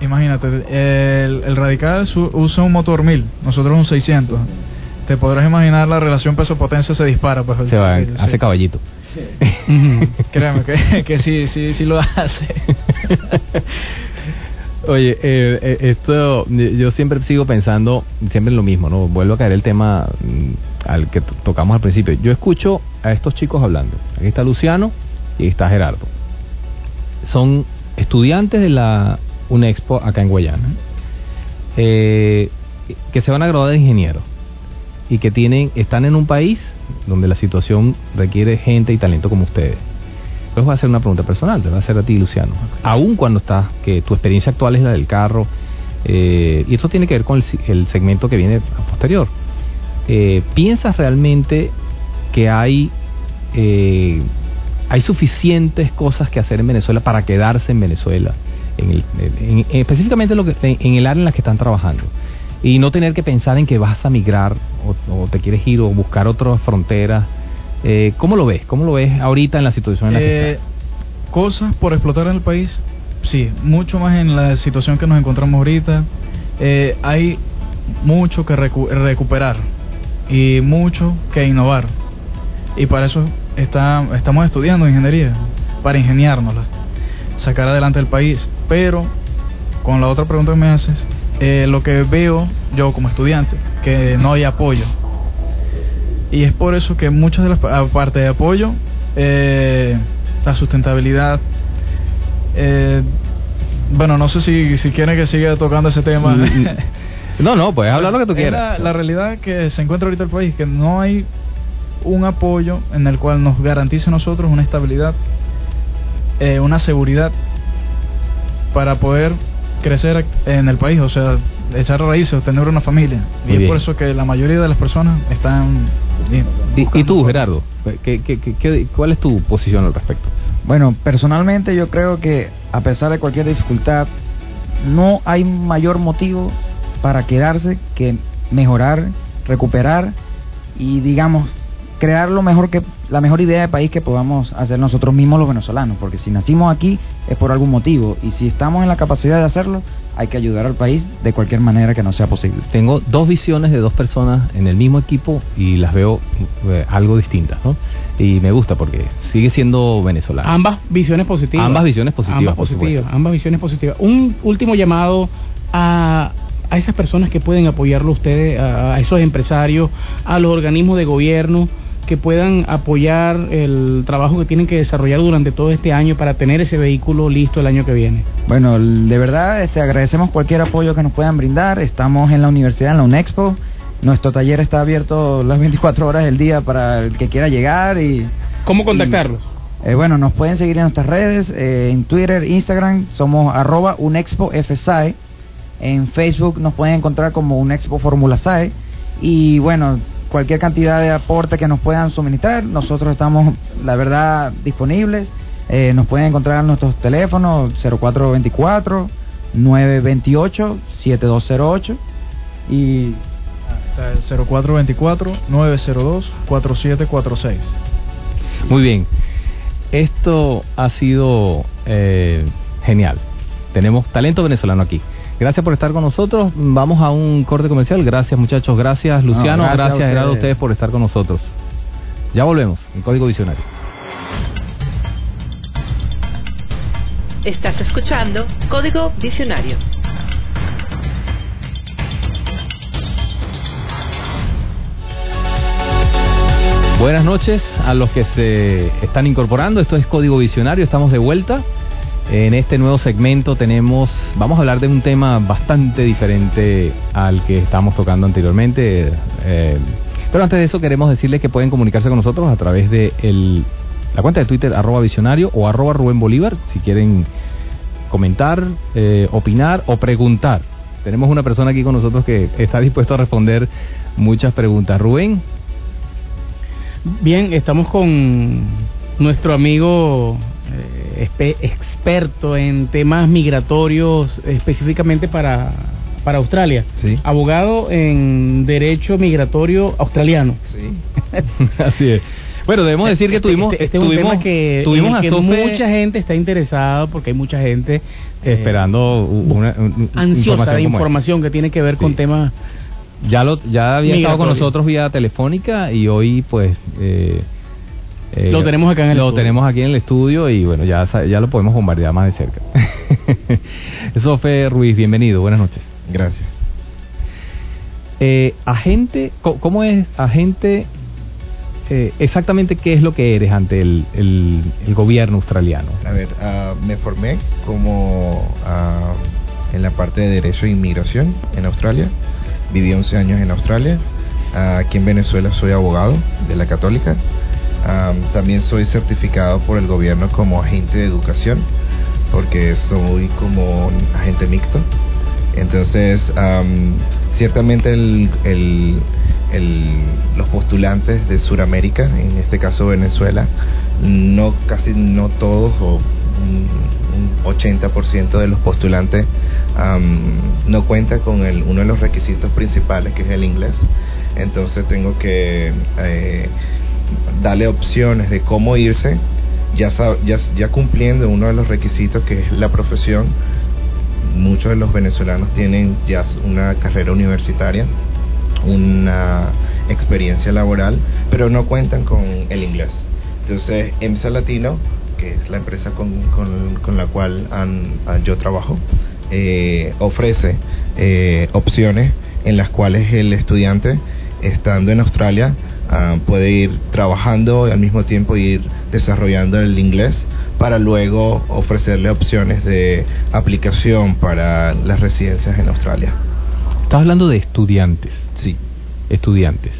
Imagínate, el, el Radical su- usa un motor 1000, nosotros un 600. Te podrás imaginar la relación peso-potencia se dispara. Pues, Se va, sí. hace caballito. Ujú. Créeme que, que sí, sí, sí lo hace. Oye, eh, eh, esto yo siempre sigo pensando siempre en lo mismo, ¿no? Vuelvo a caer el tema mm, al que to- tocamos al principio. Yo escucho a estos chicos hablando. Aquí está Luciano y está Gerardo. Son estudiantes de la UNEXPO acá en Guayana, eh, que se van a graduar de ingeniero y que tienen están en un país donde la situación requiere gente y talento como ustedes. Entonces voy a hacer una pregunta personal, te voy a hacer a ti, Luciano. Aún cuando estás, que tu experiencia actual es la del carro, eh, y esto tiene que ver con el, el segmento que viene posterior. Eh, ¿Piensas realmente que hay, eh, hay suficientes cosas que hacer en Venezuela para quedarse en Venezuela? En el- en- en- específicamente en el área en la que están trabajando. Y no tener que pensar en que vas a migrar o, o te quieres ir o buscar otras fronteras. Eh, ¿Cómo lo ves? ¿Cómo lo ves ahorita en la situación en la que Eh, está? cosas por explotar en el país, sí, mucho más en la situación que nos encontramos ahorita. Eh, hay mucho que recu- recuperar y mucho que innovar. Y para eso está, estamos estudiando ingeniería, para ingeniárnosla, sacar adelante el país. Pero, con la otra pregunta que me haces, eh, lo que veo yo como estudiante, que no hay apoyo. Y es por eso que muchas de las, aparte de apoyo, eh, la sustentabilidad, eh, bueno, no sé si, si quieren que siga tocando ese tema. Mm, No, no, puedes hablar lo que tú quieras. La, la realidad que se encuentra ahorita el país, que no hay un apoyo en el cual nos garantice a nosotros una estabilidad, eh, una seguridad para poder crecer en el país, o sea, echar raíces, tener una familia. Muy y es por eso que la mayoría de las personas están... ¿Y, y tú. Gerardo? ¿Qué, qué, qué- qué- cuál es tu posición al respecto? Bueno, personalmente yo creo que a pesar de cualquier dificultad, no hay mayor motivo para quedarse que mejorar, recuperar y digamos crear lo mejor que la mejor idea de país que podamos hacer nosotros mismos los venezolanos, porque si nacimos aquí es por algún motivo y si estamos en la capacidad de hacerlo, hay que ayudar al país de cualquier manera que no sea posible. Tengo dos visiones de dos personas en el mismo equipo y las veo eh, algo distintas, ¿no? Y me gusta porque sigue siendo venezolano. Ambas visiones positivas. Ambas visiones positivas, Ambas por positivas, ambas visiones positivas. Un último llamado a, a esas personas que pueden apoyarlo ustedes, a esos empresarios, a los organismos de gobierno que puedan apoyar el trabajo que tienen que desarrollar durante todo este año para tener ese vehículo listo el año que viene. Bueno, de verdad este, agradecemos cualquier apoyo que nos puedan brindar. Estamos en la universidad, en la UNEXPO. Nuestro taller está abierto las 24 horas del día para el que quiera llegar y... ¿Cómo contactarlos? Eh, bueno, nos pueden seguir en nuestras redes, eh, en Twitter, Instagram, somos arroba Unexpo FSAE. En Facebook nos pueden encontrar como Unexpo Fórmula SAE. Y bueno, cualquier cantidad de aporte que nos puedan suministrar, nosotros estamos, la verdad, disponibles. Eh, nos pueden encontrar en nuestros teléfonos 0424 928 7208 y Está el 0424-902-4746. Muy bien. Esto ha sido eh, genial. Tenemos talento venezolano aquí. Gracias por estar con nosotros. Vamos a un corte comercial. Gracias muchachos. Gracias Luciano. gracias a gracias Gerardo a ustedes. ustedes por estar con nosotros. Ya volvemos en Código Visionario. Estás escuchando Código Visionario. Buenas noches a los que se están incorporando. Esto es Código Visionario. Estamos de vuelta. En este nuevo segmento tenemos, vamos a hablar de un tema bastante diferente al que estábamos tocando anteriormente. eh, pero antes de eso queremos decirles que pueden comunicarse con nosotros a través de la cuenta de Twitter arroba visionario o arroba Rubén Bolívar si quieren comentar, eh, opinar o preguntar. Tenemos una persona aquí con nosotros que está dispuesto a responder muchas preguntas. Rubén, Bien, estamos con nuestro amigo eh, experto en temas migratorios específicamente para, para Australia. Sí. Abogado en derecho migratorio australiano. Sí. Así es. Bueno, debemos decir que Este- tuvimos, este, este es un tema que, tuvimos en el a que Sofe mucha gente está interesada porque hay mucha gente eh, esperando una, un- ansiosa de como información que tiene que ver Sí. con temas. Ya lo, ya había estado con nosotros vía telefónica y hoy pues eh, eh, Lo tenemos acá en el lo estudio. tenemos aquí en el estudio y bueno ya ya lo podemos bombardear más de cerca. Sofe Ruiz, bienvenido, buenas noches. Gracias. Eh, agente, ¿cómo es agente? eh, exactamente qué es lo que eres ante el, el, el gobierno australiano. A ver, ah, me formé como ah, en la parte de Derecho e Inmigración en Australia. Viví 11 años en Australia. Ah, aquí en Venezuela soy abogado de la Católica. También soy certificado por el gobierno como agente de educación, porque soy como agente mixto. Entonces, am, ciertamente el, el- el- los postulantes de Sudamérica, en este caso Venezuela, no casi no todos o un, un 80% de los postulantes am, no cuenta con el, uno de los requisitos principales que es el inglés. Entonces tengo que eh, darle opciones de cómo irse, ya, cumpliendo uno de los requisitos que es la profesión. Muchos de los venezolanos tienen ya una carrera universitaria, una experiencia laboral, pero no cuentan con el inglés. Entonces, EMSA Latino, que es la empresa con, la cual ah, yo trabajo, eh, ofrece eh, opciones en las cuales el estudiante, estando en Australia, ah, puede ir trabajando y al mismo tiempo ir desarrollando el inglés para luego ofrecerle opciones de aplicación para las residencias en Australia. Estás hablando de estudiantes. Sí, Estudiantes.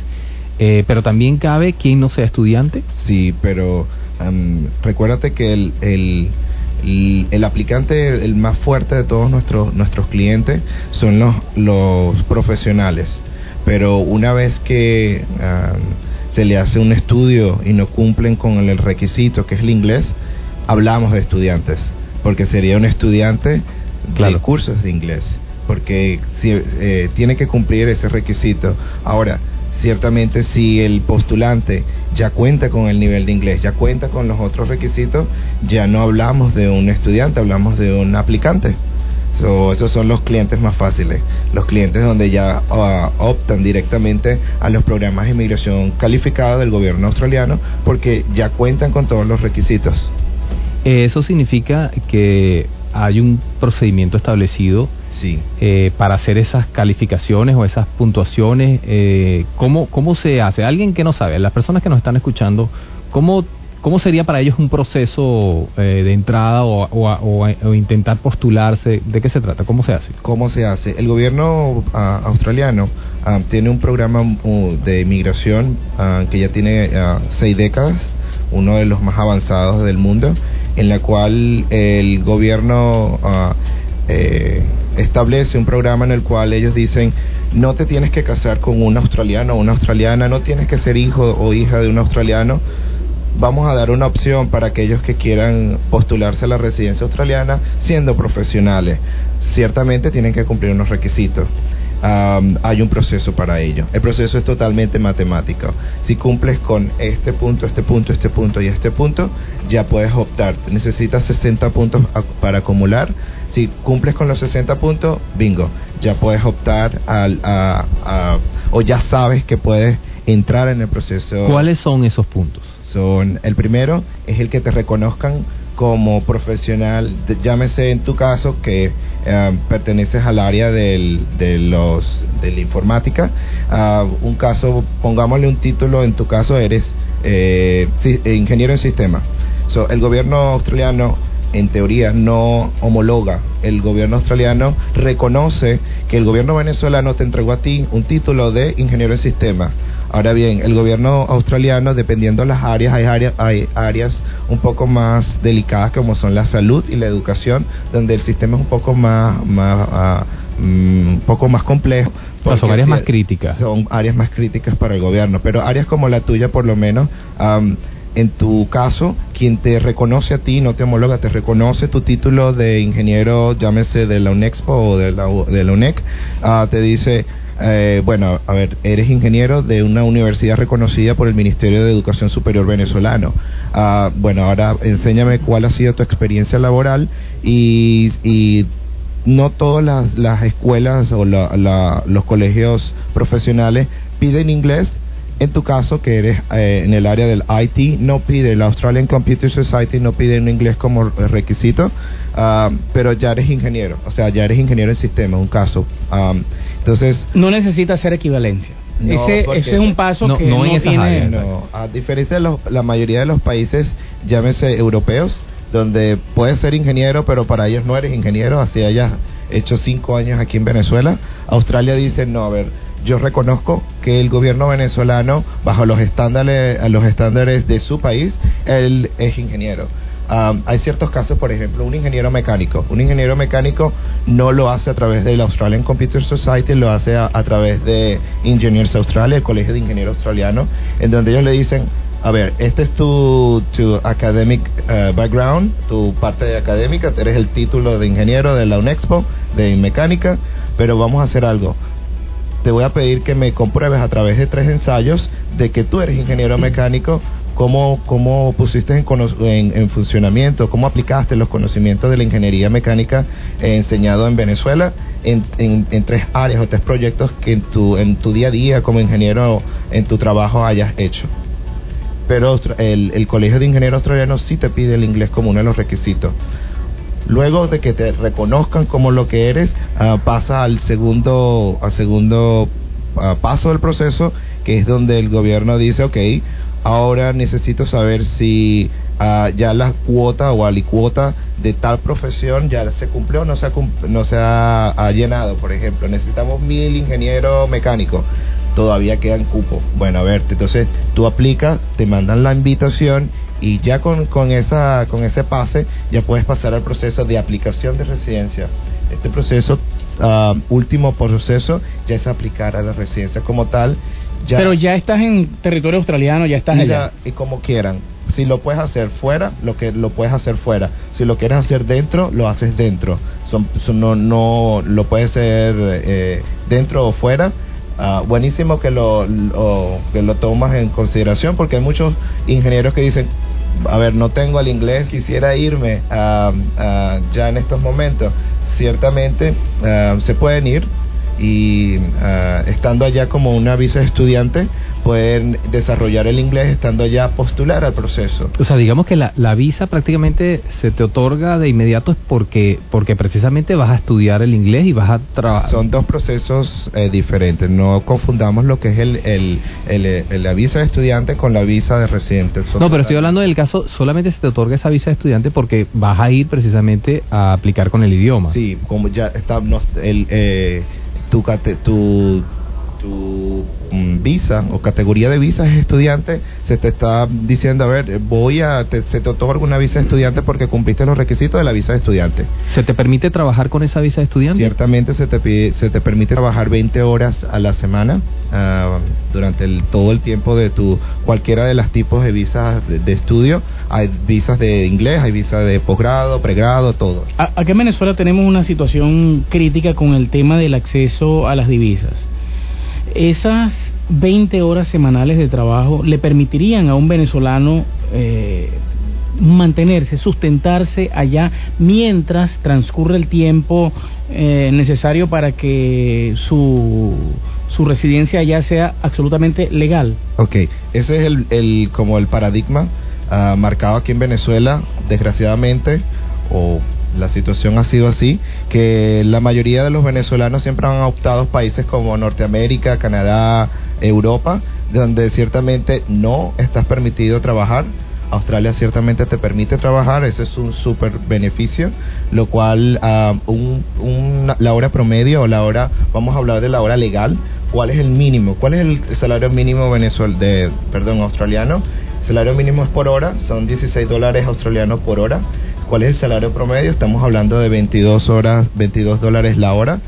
Eh, pero también cabe quien no sea estudiante. sí, pero am, recuérdate que el, el, el, el aplicante, el más fuerte de todos nuestros, nuestros clientes son los, los profesionales. Pero una vez que am, se le hace un estudio y no cumplen con el requisito que es el inglés, hablamos de estudiantes, porque sería un estudiante Claro. de cursos de inglés, porque si, eh, tiene que cumplir ese requisito. Ahora, ciertamente si el postulante ya cuenta con el nivel de inglés, ya cuenta con los otros requisitos, ya no hablamos de un estudiante, hablamos de un aplicante. So, esos son los clientes más fáciles, los clientes donde ya ah, optan directamente a los programas de inmigración calificada del gobierno australiano porque ya cuentan con todos los requisitos. Eso significa que hay un procedimiento establecido Sí. eh, para hacer esas calificaciones o esas puntuaciones. Eh, ¿cómo, ¿Cómo se hace? Alguien que no sabe, las personas que nos están escuchando, ¿cómo, cómo sería para ellos un proceso eh, de entrada o, intentar postularse? ¿De qué se trata? ¿Cómo se hace? ¿Cómo se hace? El gobierno ah, australiano ah, tiene un programa uh, de inmigración ah, que ya tiene seis décadas, uno de los más avanzados del mundo, en la cual el gobierno eh, establece un programa en el cual ellos dicen no te tienes que casar con un australiano o una australiana, no tienes que ser hijo o hija de un australiano, vamos a dar una opción para aquellos que quieran postularse a la residencia australiana siendo profesionales. Ciertamente tienen que cumplir unos requisitos. Hay un proceso para ello. El proceso es totalmente matemático. Si cumples con este punto, este punto, este punto y este punto, ya puedes optar. Necesitas 60 puntos para acumular. Si cumples con los 60 puntos, bingo, ya puedes optar al, o ya sabes que puedes entrar en el proceso. ¿Cuáles son esos puntos? Son, el primero es el que te reconozcan como profesional, llámese en tu caso que eh, perteneces al área del, de los de la informática. Ah, un caso, pongámosle un título, en tu caso eres eh, eh, ingeniero en sistema. So, el gobierno australiano en teoría no homologa. El gobierno australiano reconoce que el gobierno venezolano te entregó a ti un título de ingeniero en sistema. Ahora bien, el gobierno australiano, dependiendo de las áreas, hay áreas, hay áreas un poco más delicadas como son la salud y la educación, donde el sistema es un poco más, más, mm, un poco más complejo. Son áreas más críticas. Son áreas más críticas para el gobierno, pero áreas como la tuya, por lo menos, am, en tu caso, quien te reconoce a ti, no te homologa, te reconoce tu título de ingeniero, llámese de la UNEXPO o de la, de la UNEC, ah, te dice, eh, bueno, a ver, eres ingeniero de una universidad reconocida por el Ministerio de Educación Superior venezolano. Ah, bueno, ahora enséñame cuál ha sido tu experiencia laboral y, y no todas las, las escuelas o la- los colegios profesionales piden inglés. En tu caso, que eres eh, en el área del IT, no pide, la Australian Computer Society no pide un inglés como requisito, ah, pero ya eres ingeniero, o sea, ya eres ingeniero en sistemas, un caso. Ah, entonces, No necesita hacer equivalencia. No, ese, ese es un paso No, que no no, tiene... áreas. no, a diferencia de los- la mayoría de los países, llámese europeos, donde puedes ser ingeniero, pero para ellos no eres ingeniero, así hayas hecho cinco años aquí en Venezuela. Australia dice, no, a ver, yo reconozco que el gobierno venezolano, bajo los estándares, los estándares de su país, él es ingeniero. Am, hay ciertos casos, por ejemplo, un ingeniero mecánico. Un ingeniero mecánico no lo hace a través de la Australian Computer Society, lo hace a, través de Engineers Australia, el Colegio de Ingenieros Australiano, en donde ellos le dicen, a ver, este es tu, tu academic eh, background, tu parte académica, eres el título de ingeniero de la UNEXPO, de mecánica, pero vamos a hacer algo te voy a pedir que me compruebes a través de tres ensayos de que tú eres ingeniero mecánico, cómo, cómo pusiste en, funcionamiento, cómo aplicaste los conocimientos de la ingeniería mecánica eh, enseñado en Venezuela en, en, tres áreas o tres proyectos que en tu, en tu día a día como ingeniero en tu trabajo hayas hecho. Pero el, el Colegio de Ingenieros Australiano sí te pide el inglés como uno de los requisitos. Luego de que te reconozcan como lo que eres, ah, pasa al segundo, al segundo ah, paso del proceso, que es donde el gobierno dice, ok, ahora necesito saber si ah, ya la cuota o alicuota de tal profesión ya se cumplió o no se ha, no se ha, ha llenado. Por ejemplo, necesitamos mil ingenieros mecánicos todavía quedan cupos. Bueno, a ver, entonces tú aplicas, te mandan la invitación y ya con, con, esa, con ese pase ya puedes pasar al proceso de aplicación de residencia. Este proceso, ah, último proceso, ya es aplicar a la residencia como tal. Ya, Pero ya estás en territorio australiano, ya estás y, allá. la- y como quieran. Si lo puedes hacer fuera, lo que lo puedes hacer fuera. Si lo quieres hacer dentro, lo haces dentro. Son, son- no, no lo puedes hacer eh, dentro o fuera. Ah, buenísimo que lo, lo- que lo tomas en consideración porque hay muchos ingenieros que dicen, a ver, no tengo el inglés, quisiera irme ya en estos momentos. Ciertamente ah, se pueden ir y ah, estando allá como una visa estudiante pueden desarrollar el inglés estando allá postular al proceso. O sea, digamos que la, la visa prácticamente se te otorga de inmediato es porque, porque precisamente vas a estudiar el inglés y vas a trabajar. Son dos procesos eh, diferentes. No confundamos lo que es el, el, el- el- la visa de estudiante con la visa de residente. Son No, pero estoy hablando del caso, solamente se te otorga esa visa de estudiante porque vas a ir precisamente a aplicar con el idioma. Sí, como ya está no, el, eh, tu, tu, tu visa o categoría de visa es estudiante, se te está diciendo, a ver, voy a, te- se te otorga una visa de estudiante porque cumpliste los requisitos de la visa de estudiante. ¿Se te permite trabajar con esa visa de estudiante? Ciertamente se te, pide- se te permite trabajar 20 horas a la semana ah, durante el, todo el tiempo de tu cualquiera de los tipos de visas de, de estudio. Hay visas de inglés, hay visas de posgrado, pregrado, todo. A- Acá en Venezuela tenemos una situación crítica con el tema del acceso a las divisas. Esas 20 horas semanales de trabajo le permitirían a un venezolano eh, mantenerse, sustentarse allá mientras transcurre el tiempo eh, necesario para que su, su residencia allá sea absolutamente legal. Ok, ese es el, el como el paradigma ah, marcado aquí en Venezuela, desgraciadamente, o la situación ha sido así, que la mayoría de los venezolanos siempre han optado países como Norteamérica, Canadá, Europa, donde ciertamente no estás permitido trabajar. Australia ciertamente te permite trabajar, ese es un súper beneficio, lo cual ah, un, un- la hora promedio o la hora, vamos a hablar de la hora legal, ¿cuál es el mínimo? ¿Cuál es el salario mínimo venezuel de, perdón, australiano? El salario mínimo es por hora, son 16 dólares australianos por hora. ¿Cuál es el salario promedio? Estamos hablando de 22 horas, 22 dólares la hora.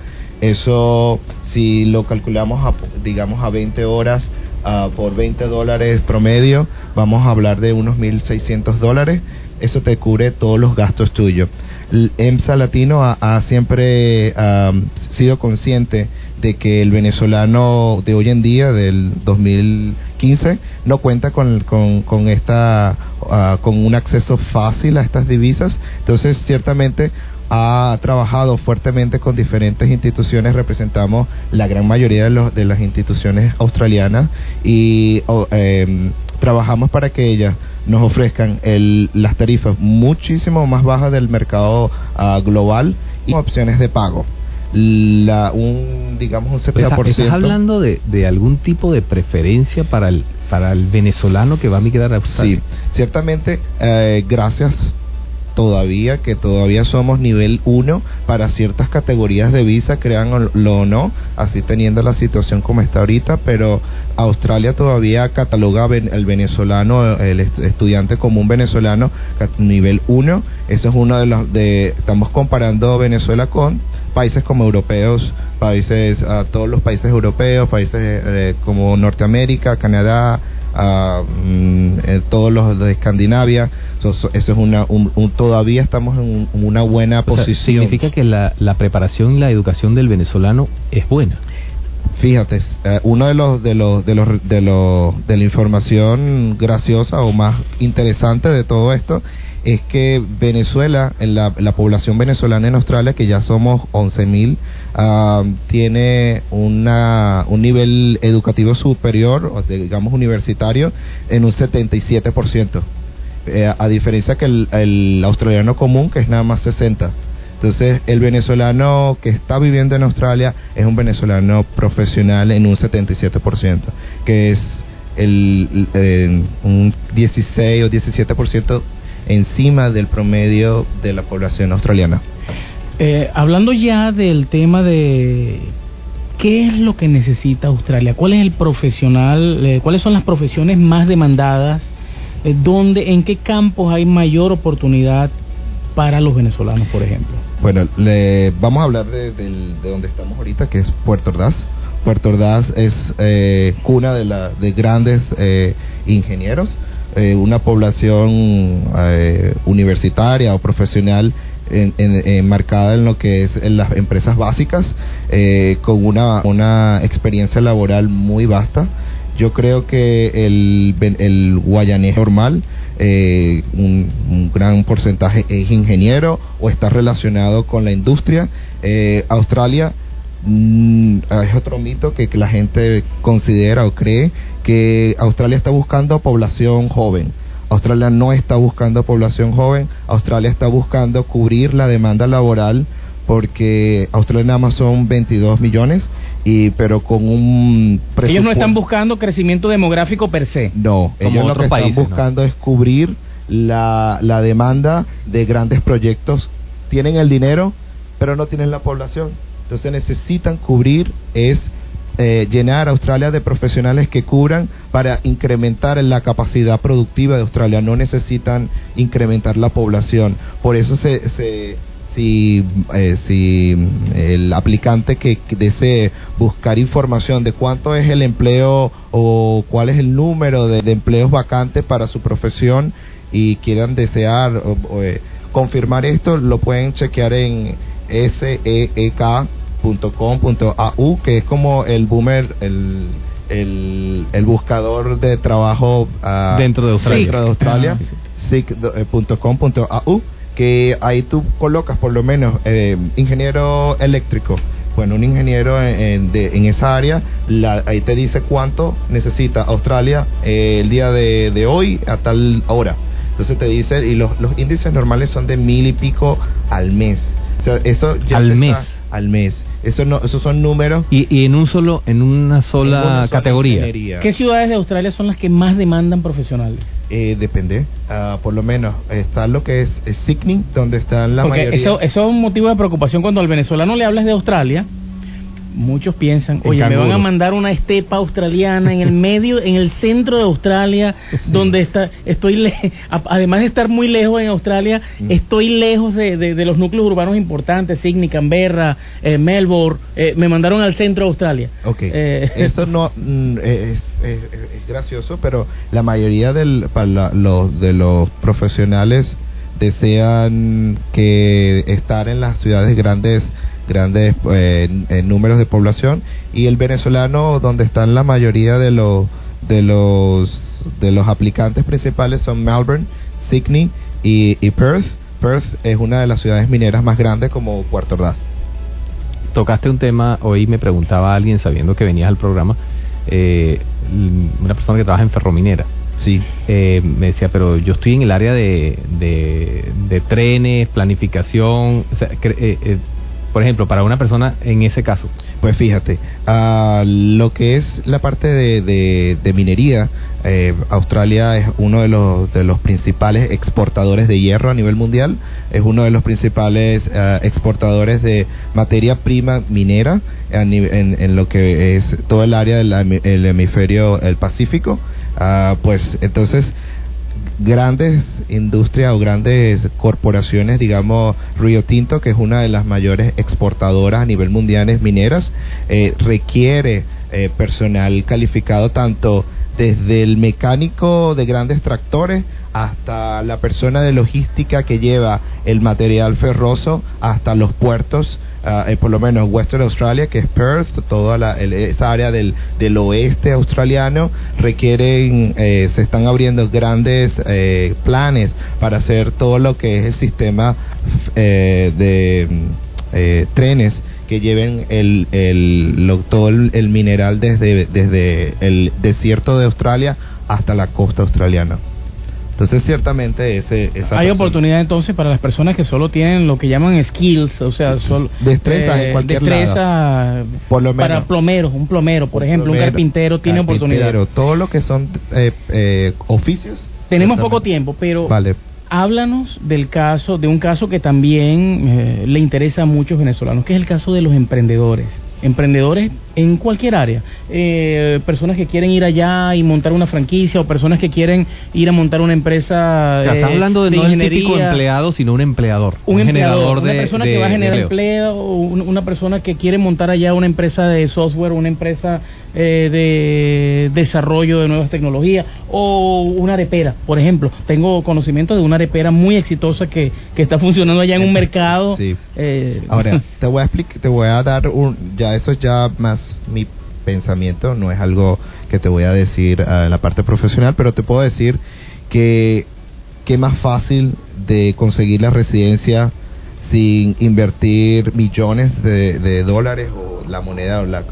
Eso, si lo calculamos, a, digamos, a 20 horas ah, por 20 dólares promedio, vamos a hablar de unos 1.600 dólares. Eso te cubre todos los gastos tuyos. El EMSA Latino ha, siempre ah, sido consciente de que el venezolano de hoy en día, del 2015, no cuenta con, con, con esta, ah, con un acceso fácil a estas divisas. Entonces, ciertamente ha trabajado fuertemente con diferentes instituciones, representamos la gran mayoría de, los, de las instituciones australianas y em, trabajamos para que ellas nos ofrezcan el, las tarifas muchísimo más bajas del mercado ah, global y opciones de pago. La, un, digamos, un 70%. ¿Estás, estás hablando de, de algún tipo de preferencia para el, para el venezolano que va a migrar a Australia? Sí, ciertamente, eh, gracias todavía, que todavía somos nivel 1 para ciertas categorías de visa, créanlo o no, así teniendo la situación como está ahorita, pero Australia todavía cataloga el venezolano, el est- estudiante como un venezolano nivel 1, eso es uno de los, de, estamos comparando Venezuela con países como europeos, países, a todos los países europeos, países eh, como Norteamérica, Canadá, a mm, eh, todos los de Escandinavia. So- so- eso es una, un- un- todavía estamos en un- una buena O sea, posición. significa que la, la preparación y la educación del venezolano es buena. Fíjate, eh, uno de los de los de los de los de la información graciosa o más interesante de todo esto es que Venezuela, en la, la población venezolana en Australia, que ya somos 11.000, ah, tiene una, un nivel educativo superior, o digamos universitario, en un 77%. Eh, a diferencia que el, el australiano común, que es nada más 60%. Entonces, el venezolano que está viviendo en Australia es un venezolano profesional en un 77%, que es el, eh, un 16 o 17% encima del promedio de la población australiana. Eh, hablando ya del tema de qué es lo que necesita Australia, cuál es el profesional, eh, cuáles son las profesiones más demandadas, eh, dónde, en qué campos hay mayor oportunidad para los venezolanos, por ejemplo. Bueno, le, vamos a hablar de, del- de donde estamos ahorita, que es Puerto Ordaz. Puerto Ordaz es eh, cuna de, la, de grandes eh, ingenieros, eh, una población eh, universitaria o profesional en- en- enmarcada en lo que es en las empresas básicas, eh, con una, una experiencia laboral muy vasta. Yo creo que el, el guayanés normal, eh, un, gran porcentaje es ingeniero o está relacionado con la industria. Eh, Australia mm, es otro mito que la gente considera o cree que Australia está buscando población joven. Australia no está buscando población joven, Australia está buscando cubrir la demanda laboral porque Australia nada más son 22 millones y pero con un Ellos no están buscando crecimiento demográfico per se. no, Como ellos lo que están países, ¿no? buscando es cubrir la, la demanda de grandes proyectos. Tienen el dinero, pero no tienen la población. Entonces necesitan cubrir, es eh, llenar Australia de profesionales que cubran para incrementar la capacidad productiva de Australia. No necesitan incrementar la población. Por eso se... se si, eh, si mm, el aplicante que, desee buscar información de cuánto es el empleo o cuál es el número de, empleos vacantes para su profesión y quieran desear o- eh, confirmar esto, lo pueden chequear en E seek.com.au, que es como el boomer, el, el, el buscador de trabajo ah, Dentro de Australia. dentro de Australia, Ah, seek.com.au, que ahí tú colocas por lo menos eh, ingeniero eléctrico. Bueno, un ingeniero en, en- de- en esa área, la- ahí te dice cuánto necesita Australia eh, el día de, de hoy a tal hora. Entonces te dice, y los, los índices normales son de mil y pico al mes. O sea, eso ya Al mes. está- al mes. Eso no, esos son números. Y, y en un solo, en una sola en una sola categoría. ingeniería. ¿Qué ciudades de Australia son las que más demandan profesionales? Eh, depende. Ah, por lo menos está lo que es, es Sydney, donde están la Porque mayoría. eso, eso es un motivo de preocupación cuando al venezolano le hablas de Australia. Muchos piensan, En oye, me van a mandar una estepa australiana en el medio, en el centro de Australia, donde está, estoy, le- además de estar muy lejos en Australia, Mm. estoy lejos de, de- de los núcleos urbanos importantes, Sydney, Canberra, eh, Melbourne, eh, me mandaron al centro de Australia. Ok, Eh, eso no mm, es, es- es gracioso, pero la mayoría del, para la- los, de los profesionales desean que estar en las ciudades grandes grandes eh, en- en números de población y el venezolano donde están la mayoría de los de los de los aplicantes principales son Melbourne, Sydney y, y Perth. Perth es una de las ciudades mineras más grandes como Puerto Ordaz. Tocaste un tema, hoy me preguntaba alguien, sabiendo que venías al programa, eh, una persona que trabaja en Ferrominera. Sí. Eh, me decía, pero yo estoy en el área de, de, de trenes, planificación. o sea, cre- eh, eh, por ejemplo, para una persona en ese caso, Pues fíjate, lo que es la parte de, de- de minería, eh, Australia es uno de los, de los principales exportadores de hierro a nivel mundial, es uno de los principales ah, exportadores de materia prima minera en, en lo que es todo el área del hemi- el hemisferio el Pacífico. Ah, pues entonces grandes industrias o grandes corporaciones, digamos Río Tinto, que es una de las mayores exportadoras a nivel mundial en mineras, eh, requiere eh, personal calificado tanto desde el mecánico de grandes tractores hasta la persona de logística que lleva el material ferroso hasta los puertos ah, eh, por lo menos Western Australia, que es Perth, toda la, el- esa área del, oeste australiano, requieren, eh, se están abriendo grandes eh, planes para hacer todo lo que es el sistema eh, de eh, trenes que lleven el, el, todo el, el mineral desde, desde el desierto de Australia hasta la costa australiana. Entonces, ciertamente, ese, esa Hay persona- oportunidad entonces para las personas que solo tienen lo que llaman skills, o sea, solo Destreza en cualquier destreza Por lo para plomeros, un plomero, por ejemplo, un carpintero tiene carpintero, oportunidad. Todo lo que son eh, eh, oficios. Tenemos poco tiempo, pero Vale. háblanos del caso, de un caso que también eh, le interesa a muchos venezolanos, que es el caso de los emprendedores. Emprendedores en cualquier área. Eh, personas que quieren ir allá y montar una franquicia o personas que quieren ir a montar una empresa. O sea, estás eh, hablando de, no el típico empleado, sino un empleador. Un, empleador, generador una de- persona de- que va a generar empleo. una persona que quiere montar allá una empresa de software, una empresa eh, de desarrollo de nuevas tecnologías, o una arepera, por ejemplo. Tengo conocimiento de una arepera muy exitosa que, que está funcionando allá en un mercado. Sí. eh, Ahora, te voy a explicar, te voy a dar un, ya eso es ya más mi pensamiento, no es algo que te voy a decir en la parte profesional, pero te puedo decir que que más fácil de conseguir la residencia sin invertir millones de, dólares o la moneda la,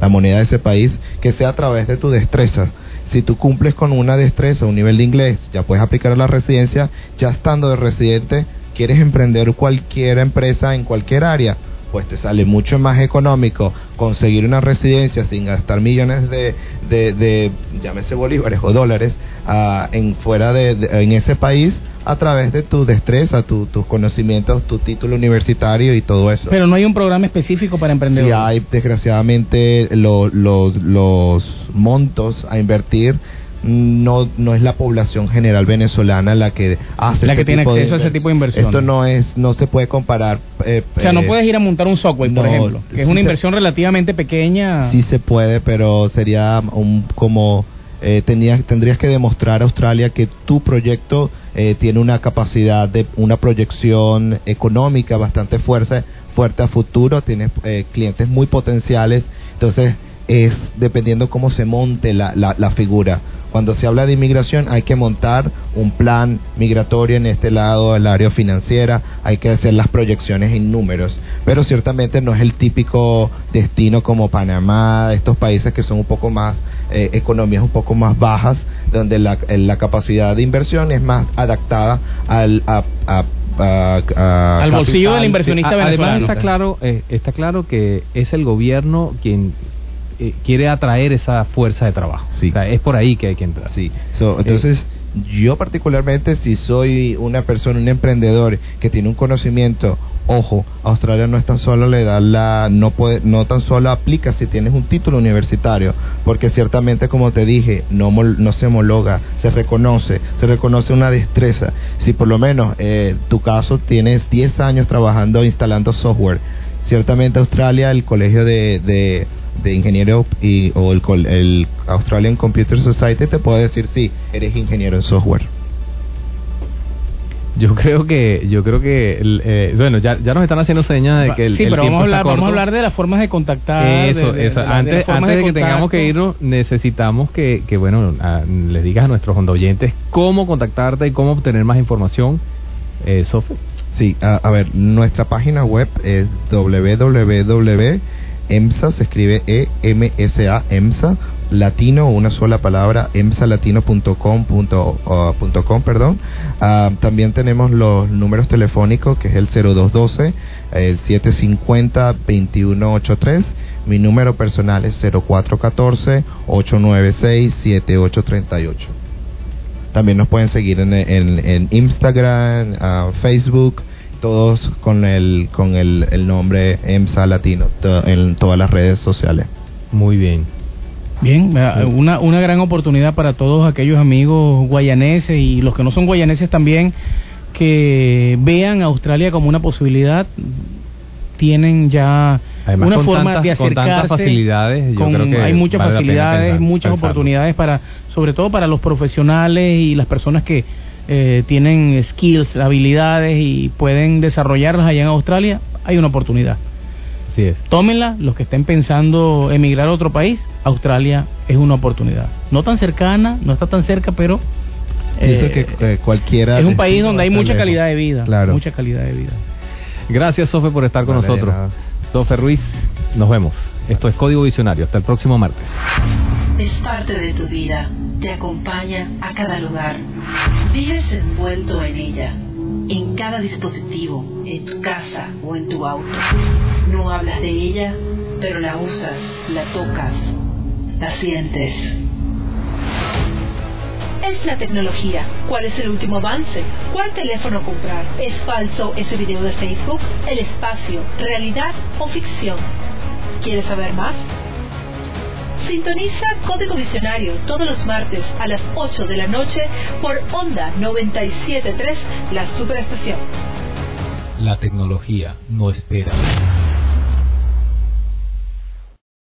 la moneda de ese país que sea a través de tu destreza. Si tú cumples con una destreza, un nivel de inglés, ya puedes aplicar a la residencia, ya estando de residente, quieres emprender cualquier empresa en cualquier área, pues te sale mucho más económico conseguir una residencia sin gastar millones de, de, de llámese bolívares o dólares, ah, en fuera de, de- en ese país a través de tu destreza, tu- tus conocimientos, tu título universitario y todo eso. pero no hay un programa específico para Sí emprendedores. hay, desgraciadamente, lo- los- los montos a invertir no, no es la población general venezolana la que hace La que este tiene tipo acceso a ese tipo de inversiones. Esto no es, no se puede comparar. eh, o sea, no eh, puedes ir a montar un software, por no, ejemplo, que es una se- inversión relativamente pequeña. Sí se puede, pero sería un como eh, tenías, tendrías que demostrar a Australia que tu proyecto eh, tiene una capacidad de una proyección económica bastante fuerte, fuerte a futuro, tienes eh, clientes muy potenciales, entonces es dependiendo cómo se monte la, la, la figura. Cuando se habla de inmigración hay que montar un plan migratorio en este lado del área financiera, hay que hacer las proyecciones en números, pero ciertamente no es el típico destino como Panamá, estos países que son un poco más, eh, economías un poco más bajas, donde la, eh, la capacidad de inversión es más adaptada al, a, a- a- a Al bolsillo del inversionista A- Además venezolano. está claro, eh, está claro que es el gobierno quien eh, quiere atraer esa fuerza de trabajo. Sí. O sea, es por ahí que hay que entrar. Sí, so, entonces yo particularmente si soy una persona, un emprendedor que tiene un conocimiento, ojo, Australia no es tan solo le da la, no puede, no tan solo aplica si tienes un título universitario, porque ciertamente como te dije, no, no se homologa, se reconoce, se reconoce una destreza. Si por lo menos eh, tu caso tienes 10 años trabajando instalando software, ciertamente Australia, el colegio de, de, de ingenieros y, o el, col- el Australian Computer Society te puede decir sí, eres ingeniero en software. Yo creo que, yo creo que, eh, bueno, ya, ya nos están haciendo señas de que el, sí, el pero tiempo vamos a, está hablar, vamos a hablar de las formas de contactar. Eso, de- de- eso. de la- de Antes, antes de que tengamos que irnos, necesitamos que, que bueno, a- les digas a nuestros oyentes cómo contactarte y cómo obtener más información. Eh, Sofi. Sí, a, a ver, nuestra página web es www.emsa, se escribe E-M-S-A, EMSA, latino, una sola palabra, emsalatino.com, punto, uh, perdón. Ah, también tenemos los números telefónicos, que es el 0212, el 750-2183. Mi número personal es 0414-896-7838. También nos pueden seguir en, en, en Instagram, ah, Facebook, todos con el con el, el nombre EMSA Latino to- en todas las redes sociales. Muy bien. Bien, una, una gran oportunidad para todos aquellos amigos guayaneses y los que no son guayaneses también que vean a Australia como una posibilidad. Tienen ya Además, una forma tantas- de con tantas acercarse. facilidades, yo con- creo que hay muchas vale facilidades, pensar- muchas pensarlo. oportunidades para, sobre todo para los profesionales y las personas que eh, tienen skills, habilidades y pueden desarrollarlas allá en Australia. Hay una oportunidad. Así es. Tómenla, los que estén pensando emigrar a otro país, Australia es una oportunidad. No tan cercana, no está tan cerca, pero Pienso eh, que eh, cualquiera es un país donde hay mucha lejos. calidad de vida. Claro. Mucha calidad de vida. Gracias, Sofe, por estar con Vale, nosotros. Sofe Ruiz, nos vemos. Esto es Código Visionario. Hasta el próximo martes. Es parte de tu vida, te acompaña a cada lugar. Vives envuelto en ella, en cada dispositivo, en tu casa o en tu auto. No hablas de ella, pero la usas, la tocas, la sientes es la tecnología. ¿Cuál es el último avance? ¿Cuál teléfono comprar? ¿Es falso ese video de Facebook? ¿El espacio? ¿Realidad o ficción? ¿Quieres saber más? Sintoniza Código Visionario todos los martes a las 8 de la noche por Onda 973, la superestación. La tecnología no espera.